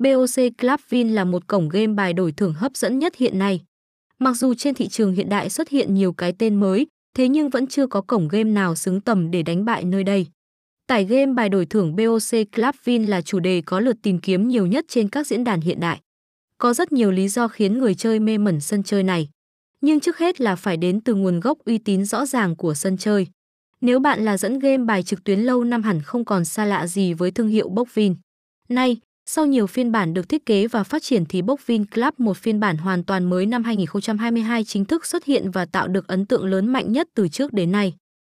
BOC Club Vin là một cổng game bài đổi thưởng hấp dẫn nhất hiện nay. Mặc dù trên thị trường hiện đại xuất hiện nhiều cái tên mới, thế nhưng vẫn chưa có cổng game nào xứng tầm để đánh bại nơi đây. Tải game bài đổi thưởng BOC Club Vin là chủ đề có lượt tìm kiếm nhiều nhất trên các diễn đàn hiện đại. Có rất nhiều lý do khiến người chơi mê mẩn sân chơi này. Nhưng trước hết là phải đến từ nguồn gốc uy tín rõ ràng của sân chơi. Nếu bạn là dẫn game bài trực tuyến lâu năm hẳn không còn xa lạ gì với thương hiệu Bokvin. Nay, sau nhiều phiên bản được thiết kế và phát triển thì Bokvin Club, một phiên bản hoàn toàn mới năm 2022 chính thức xuất hiện và tạo được ấn tượng lớn mạnh nhất từ trước đến nay.